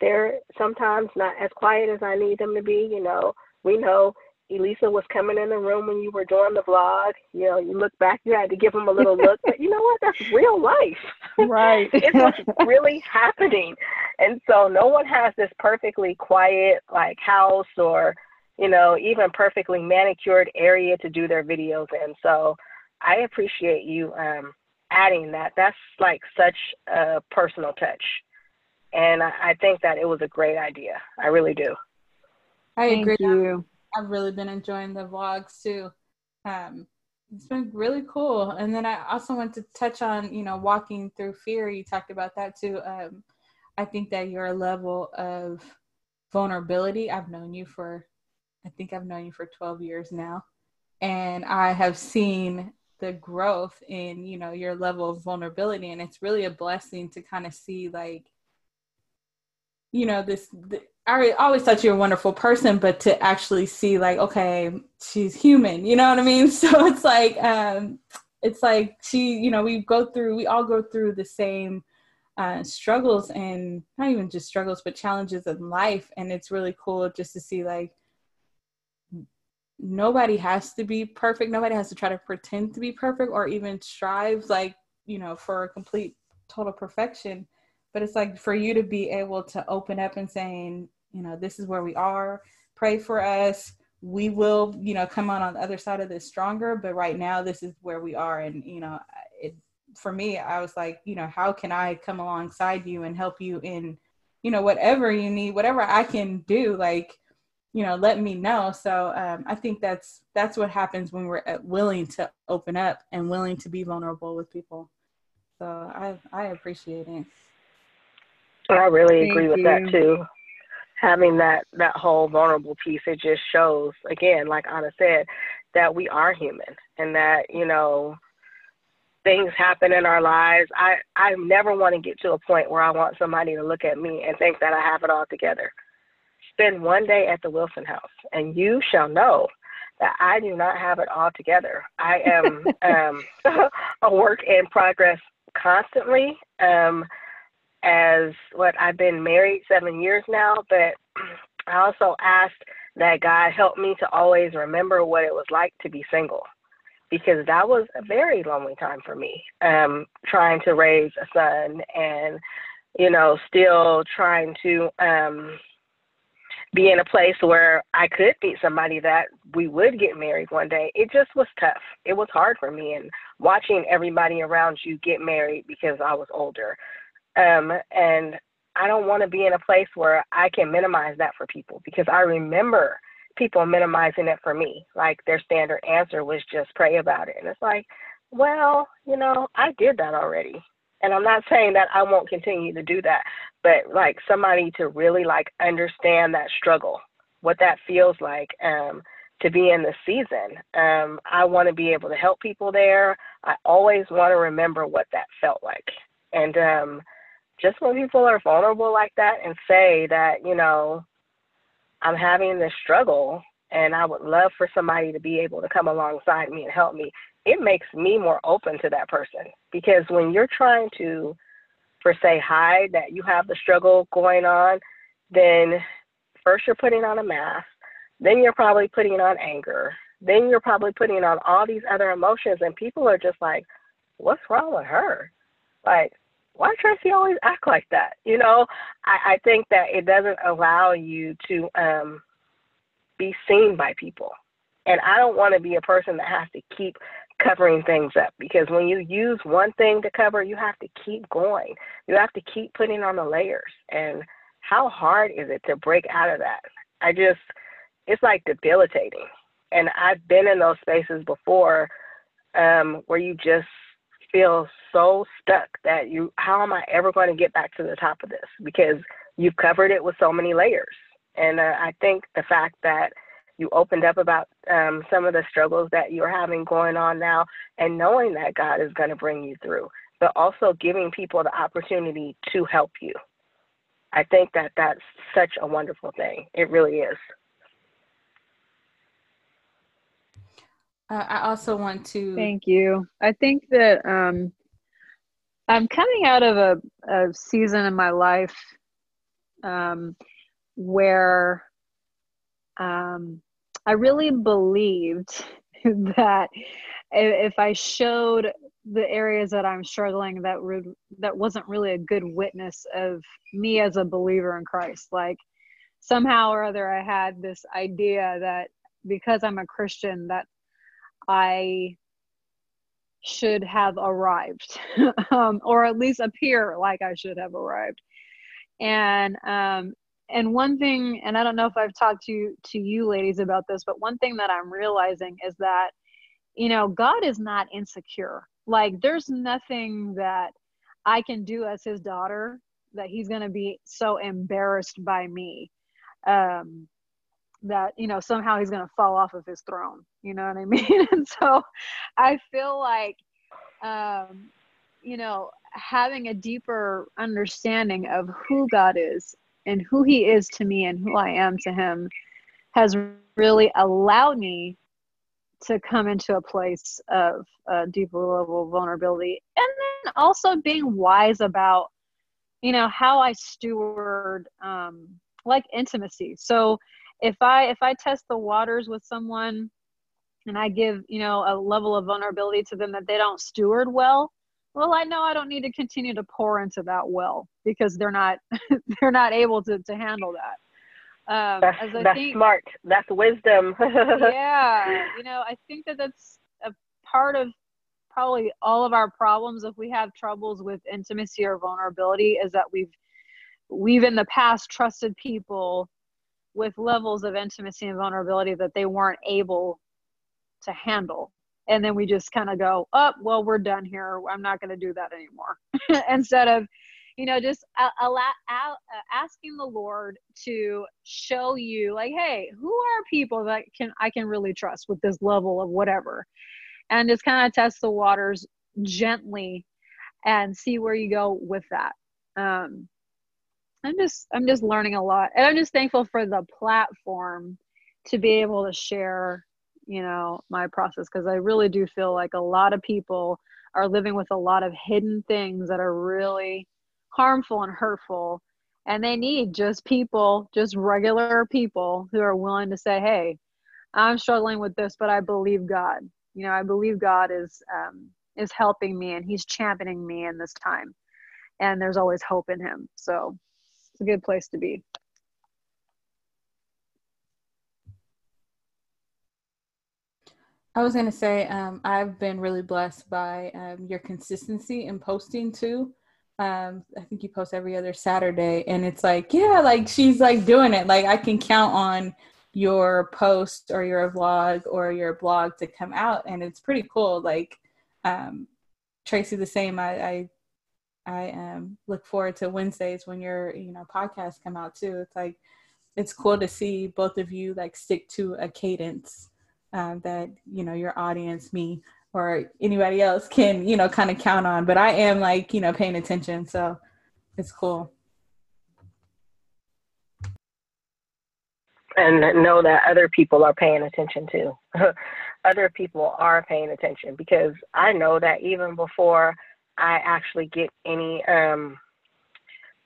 they're sometimes not as quiet as I need them to be. You know, we know Elisa was coming in the room when you were doing the vlog. You know, you look back, you had to give them a little look, but you know what? That's real life. Right. it's what's really happening. And so no one has this perfectly quiet like house or, you know, even perfectly manicured area to do their videos in. So I appreciate you um adding that. That's like such a personal touch and I, I think that it was a great idea. I really do. I Thank agree. You. I've really been enjoying the vlogs too. Um, it's been really cool. And then I also want to touch on, you know, walking through fear. You talked about that too. Um, I think that your level of vulnerability, I've known you for, I think I've known you for 12 years now. And I have seen the growth in, you know, your level of vulnerability. And it's really a blessing to kind of see like you know this the, I always thought you were a wonderful person, but to actually see like, okay, she's human, you know what I mean? So it's like, um, it's like she, you know, we go through, we all go through the same uh, struggles and not even just struggles, but challenges in life. And it's really cool just to see like nobody has to be perfect. Nobody has to try to pretend to be perfect or even strive like, you know, for a complete total perfection. But it's like for you to be able to open up and saying, you know, this is where we are, pray for us. We will, you know, come out on the other side of this stronger. But right now, this is where we are. And, you know, it, for me, I was like, you know, how can I come alongside you and help you in, you know, whatever you need, whatever I can do, like, you know, let me know. So um, I think that's that's what happens when we're uh, willing to open up and willing to be vulnerable with people. So I I appreciate it. I really Thank agree with you. that too. Having that that whole vulnerable piece, it just shows again, like Anna said, that we are human and that you know things happen in our lives. I I never want to get to a point where I want somebody to look at me and think that I have it all together spend one day at the Wilson House, and you shall know that I do not have it all together. I am um, a work in progress constantly. Um, as what I've been married seven years now, but I also asked that God help me to always remember what it was like to be single because that was a very lonely time for me um, trying to raise a son and you know still trying to um, be in a place where I could meet somebody that we would get married one day. It just was tough. It was hard for me and watching everybody around you get married because I was older. Um, and I don't want to be in a place where I can minimize that for people because I remember people minimizing it for me. Like their standard answer was just pray about it. And it's like, well, you know, I did that already. And I'm not saying that I won't continue to do that, but like somebody to really like understand that struggle, what that feels like um, to be in the season. Um, I want to be able to help people there. I always want to remember what that felt like. And um, just when people are vulnerable like that and say that, you know, I'm having this struggle and I would love for somebody to be able to come alongside me and help me, it makes me more open to that person because when you're trying to per se hide that you have the struggle going on then first you're putting on a mask then you're probably putting on anger then you're probably putting on all these other emotions and people are just like what's wrong with her like why Tracy always act like that? You know, I, I think that it doesn't allow you to um, be seen by people. And I don't want to be a person that has to keep covering things up because when you use one thing to cover, you have to keep going. You have to keep putting on the layers. And how hard is it to break out of that? I just, it's like debilitating. And I've been in those spaces before um, where you just feel so stuck that you, how am I ever going to get back to the top of this? Because you've covered it with so many layers. And uh, I think the fact that you opened up about um, some of the struggles that you're having going on now and knowing that God is going to bring you through, but also giving people the opportunity to help you. I think that that's such a wonderful thing. It really is. Uh, I also want to thank you. I think that um, I'm coming out of a, a season in my life um, where um, I really believed that if I showed the areas that I'm struggling, that would that wasn't really a good witness of me as a believer in Christ. Like somehow or other, I had this idea that because I'm a Christian, that I should have arrived, um, or at least appear like I should have arrived. And um, and one thing and i don't know if i've talked to to you ladies about this but one thing that i'm realizing is that you know god is not insecure. Like there's nothing that i can do as his daughter that he's going to be so embarrassed by me um that you know somehow he's going to fall off of his throne. You know what i mean? And so i feel like um you know having a deeper understanding of who god is and who he is to me and who I am to him has really allowed me to come into a place of a deeper level of vulnerability. And then also being wise about you know how i steward um like intimacy. So if i if i test the waters with someone and i give you know a level of vulnerability to them that they don't steward well well i know i don't need to continue to pour into that well because they're not they're not able to, to handle that. Um, that's, that's think, smart. That's wisdom. Yeah you know i think that that's a part of probably all of our problems if we have troubles with intimacy or vulnerability is that we've we've in the past trusted people with levels of intimacy and vulnerability that they weren't able to handle. And then we just kind of go up oh, well we're done here. I'm not going to do that anymore. Instead of you know just asking the lord to show you like hey who are people that can i can really trust with this level of whatever? And just kind of test the waters gently and see where you go with that. Um i'm just i'm just learning a lot. And i'm just thankful for the platform to be able to share you know my process because i really do feel like a lot of people are living with a lot of hidden things that are really harmful and hurtful and they need just people just regular people who are willing to say hey i'm struggling with this but i believe god. You know i believe god is um, is helping me and he's championing me in this time and there's always hope in him. So it's a good place to be. I was going to say, um, I've been really blessed by um, your consistency in posting too. Um, I think you post every other Saturday, and it's like, yeah, like she's like doing it. Like I can count on your post or your vlog or your blog to come out, and it's pretty cool. Like um, Tracy, the same. I I, I um, look forward to Wednesdays when your you know podcasts come out too. It's like it's cool to see both of you like stick to a cadence uh, that you know your audience, me, or anybody else can you know kind of count on. But I am like you know paying attention, so it's cool. And know that other people are paying attention too. other people are paying attention because I know that even before I actually get any um,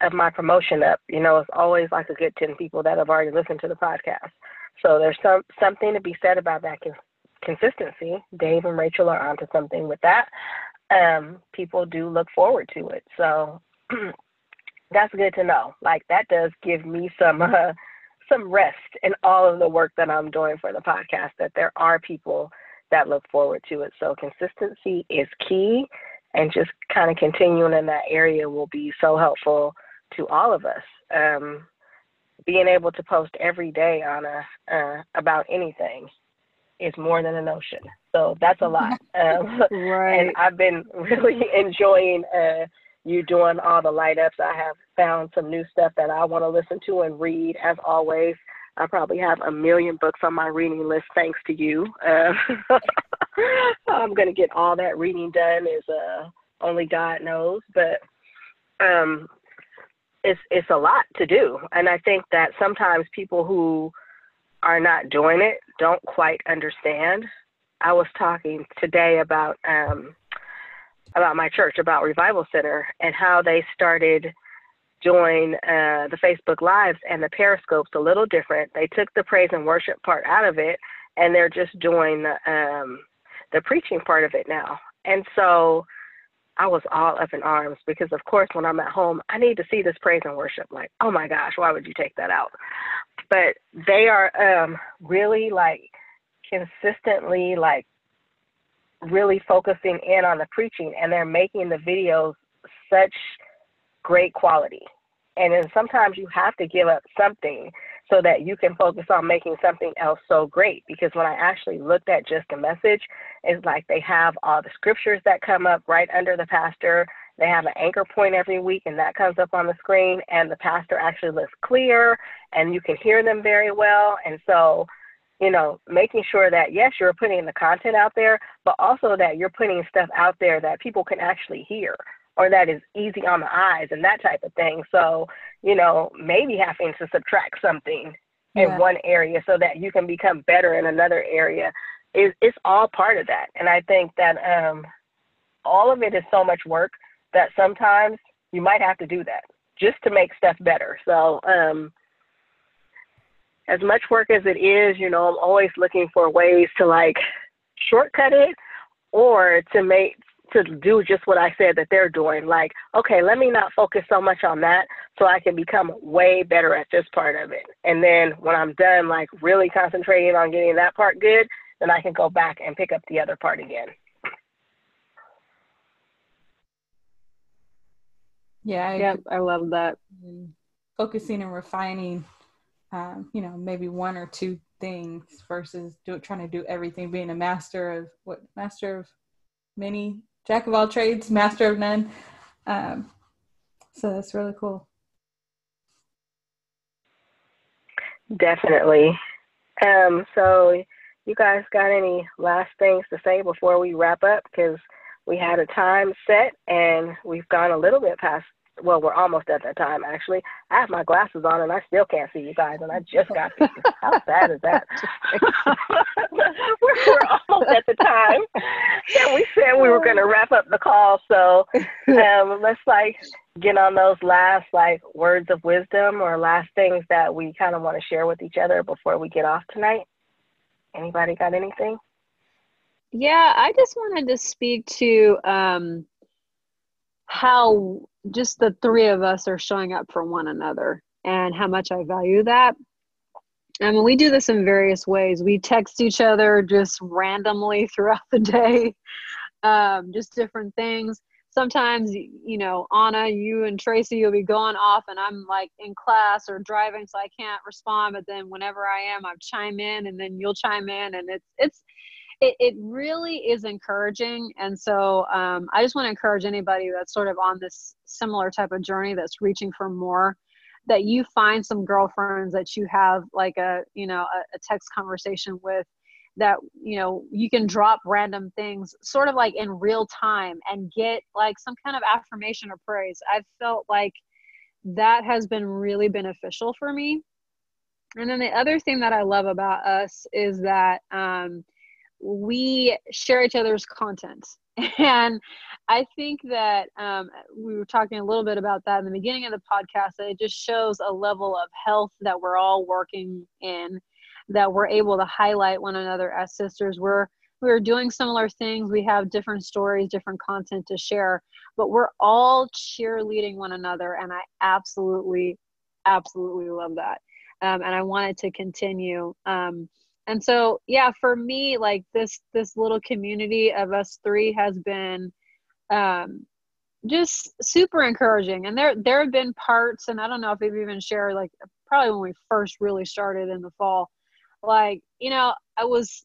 of my promotion up, you know, it's always like a good 10 people that have already listened to the podcast. So there's some something to be said about that consistency. Dave and Rachel are onto something with that. Um, people do look forward to it. So that's good to know. Like that does give me some uh, some rest in all of the work that I'm doing for the podcast. That there are people that look forward to it. So consistency is key, and just kind of continuing in that area will be so helpful to all of us. Um, being able to post every day on a uh, about anything is more than a notion. So that's a lot. Um, right. And I've been really enjoying uh, you doing all the light ups. I have found some new stuff that I want to listen to and read. As always, I probably have a million books on my reading list thanks to you. Uh, I'm gonna get all that reading done. Is uh, only God knows, but um, it's it's a lot to do, and I think that sometimes people who are not doing it don't quite understand. I was talking today about um, about my church, about Revival Center, and how they started doing uh, the Facebook Lives and the Periscopes a little different. They took the praise and worship part out of it, and they're just doing the um, the preaching part of it now. And so I was all up in arms because, of course, when I'm at home, I need to see this praise and worship. Like, oh my gosh, why would you take that out? But they are um, really like consistently like really focusing in on the preaching, and they're making the videos such great quality. And then sometimes you have to give up something so that you can focus on making something else so great. Because when I actually looked at just a message, it's like they have all the scriptures that come up right under the pastor. They have an anchor point every week, and that comes up on the screen, and the pastor actually looks clear, and you can hear them very well. And so, you know, making sure that yes, you're putting the content out there, but also that you're putting stuff out there that people can actually hear or that is easy on the eyes and that type of thing. So, you know, maybe having to subtract something yeah. in one area so that you can become better in another area is it's all part of that. And I think that um all of it is so much work that sometimes you might have to do that. just to make stuff better. So, um, as much work as it is, you know, I'm always looking for ways to like shortcut it or to make to do just what I said that they're doing. Like, okay, let me not focus so much on that so I can become way better at this part of it. And then when I'm done, like really concentrating on getting that part good, then I can go back and pick up the other part again. Yeah, I, yep, I love that. Focusing and refining, um, you know, maybe one or two things versus do, trying to do everything. Being a master of what master of many, jack of all trades, master of none. Um, so that's really cool. Definitely. Um, so you guys got any last things to say before we wrap up? Because we had a time set and we've gone a little bit past well, we're almost at that time actually. I have my glasses on and I still can't see you guys, and I just got these. How sad is that? we're, almost at the time that we said we were going to wrap up the call. So um, let's like get on those last like words of wisdom or last things that we kind of want to share with each other before we get off tonight. Anybody got anything? Yeah, I just wanted to speak to um, how just the three of us are showing up for one another and how much I value that. Mean, we do this in various ways. We text each other just randomly throughout the day, um, just different things. Sometimes, you know, Anna, you and Tracy, you'll be going off, and I'm like in class or driving, so I can't respond. But then, whenever I am, I chime in, and then you'll chime in, and it's it's it, it really is encouraging. And so um, I just want to encourage anybody that's sort of on this similar type of journey that's reaching for more that you find some girlfriends that you have like a you know a, a text conversation with that you know you can drop random things sort of like in real time and get like some kind of affirmation or praise i've felt like that has been really beneficial for me and then the other thing that i love about us is that um, we share each other's content. And I think that um, we were talking a little bit about that in the beginning of the podcast. That it just shows a level of health that we're all working in, that we're able to highlight one another as sisters. We're we're doing similar things. We have different stories, different content to share, but we're all cheerleading one another, and I absolutely, absolutely love that. Um, and I want it to continue. Um, and so yeah for me like this this little community of us three has been um just super encouraging. And there there have been parts and i don't know if we've even shared like probably when we first really started in the fall like you know i was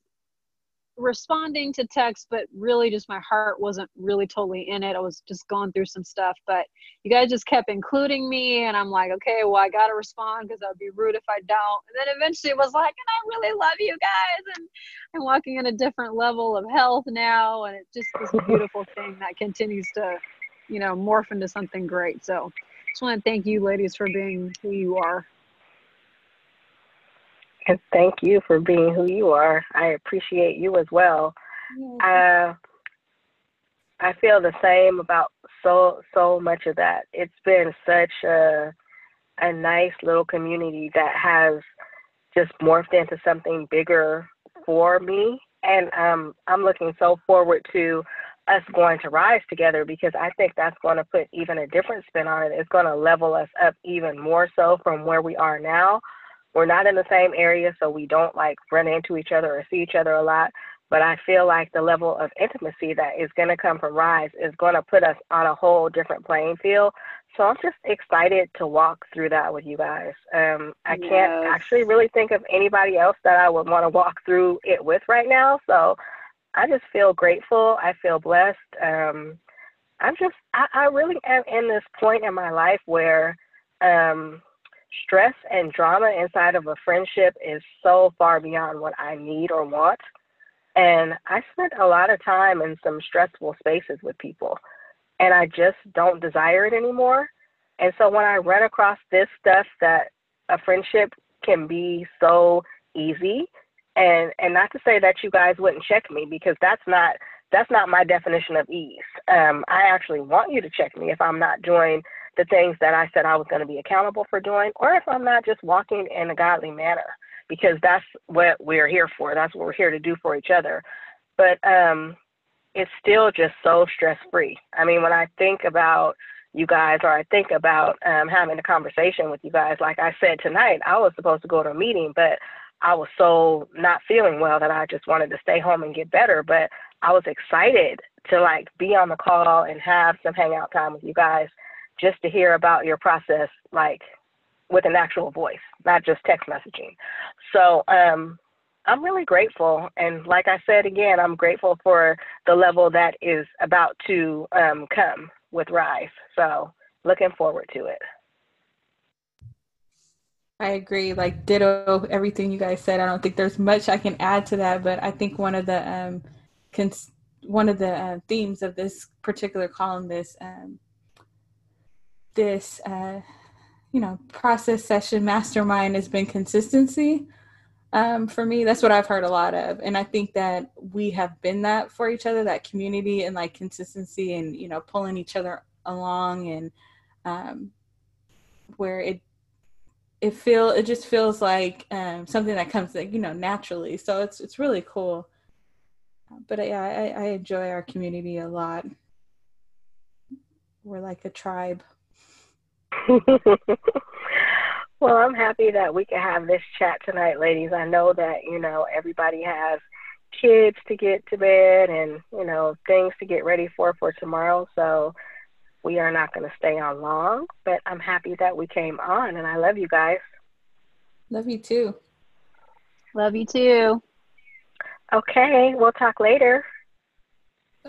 responding to text, but really just my heart wasn't really totally in it. I was just going through some stuff, but you guys just kept including me, and I'm like, okay, well, I gotta respond because I'd be rude if I don't. And then eventually it was like, and I really love you guys, and I'm walking in a different level of health now, and it's just this beautiful thing that continues to, you know, morph into something great. So, just want to thank you, ladies, for being who you are. And thank you for being who you are. I appreciate you as well. Uh, I feel the same about so so much of that. It's been such a a nice little community that has just morphed into something bigger for me. And um, I'm looking so forward to us going to rise together because I think that's going to put even a different spin on it. It's going to level us up even more so from where we are now we're not in the same area, so we don't like run into each other or see each other a lot. But I feel like the level of intimacy that is going to come from Rise is going to put us on a whole different playing field. So I'm just excited to walk through that with you guys. Um, I yes. can't actually really think of anybody else that I would want to walk through it with right now. So I just feel grateful. I feel blessed. Um, I'm just, I, I really am in this point in my life where um, stress and drama inside of a friendship is so far beyond what I need or want. And I spent a lot of time in some stressful spaces with people, and I just don't desire it anymore. And so when I run across this stuff that a friendship can be so easy, and and not to say that you guys wouldn't check me because that's not that's not my definition of ease. Um, I actually want you to check me if I'm not doing the things that I said I was going to be accountable for doing, or if I'm not just walking in a godly manner, because that's what we're here for. That's what we're here to do for each other. But um, it's still just so stress free. I mean, when I think about you guys, or I think about um, having a conversation with you guys, like I said tonight, I was supposed to go to a meeting, but I was so not feeling well that I just wanted to stay home and get better. But I was excited to like be on the call and have some hangout time with you guys just to hear about your process, like with an actual voice, not just text messaging. So um, I'm really grateful. And like I said again, I'm grateful for the level that is about to um, come with Rise. So looking forward to it. I agree. Like ditto everything you guys said. I don't think there's much I can add to that, but I think one of the um, cons- one of the uh, themes of this particular column, this um, this uh, you know process session mastermind, has been consistency. Um, for me, that's what I've heard a lot of, and I think that we have been that for each other, that community and like consistency, and you know pulling each other along, and um, where it it feel it just feels like um, something that comes like you know naturally. So it's it's really cool but yeah, I, I enjoy our community a lot. We're like a tribe. well, I'm happy that we can have this chat tonight, ladies. I know that, you know, everybody has kids to get to bed and, you know, things to get ready for for tomorrow. So we are not going to stay on long, but I'm happy that we came on and I love you guys. Love you too. Love you too. Okay, we'll talk later.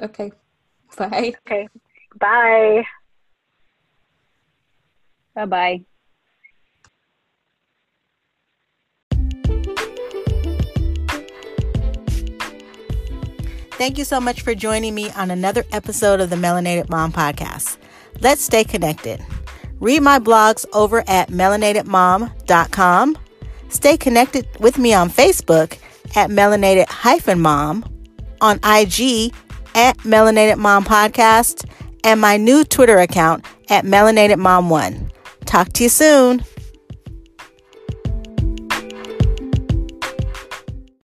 Okay. Bye. Okay. Bye. Bye bye. Thank you so much for joining me on another episode of the Melanated Mom Podcast. Let's stay connected. Read my blogs over at melanatedmom.com. Stay connected with me on Facebook at melanated hyphen mom, on IG at melanated mom podcast, and my new Twitter account at melanated mom one. Talk to you soon.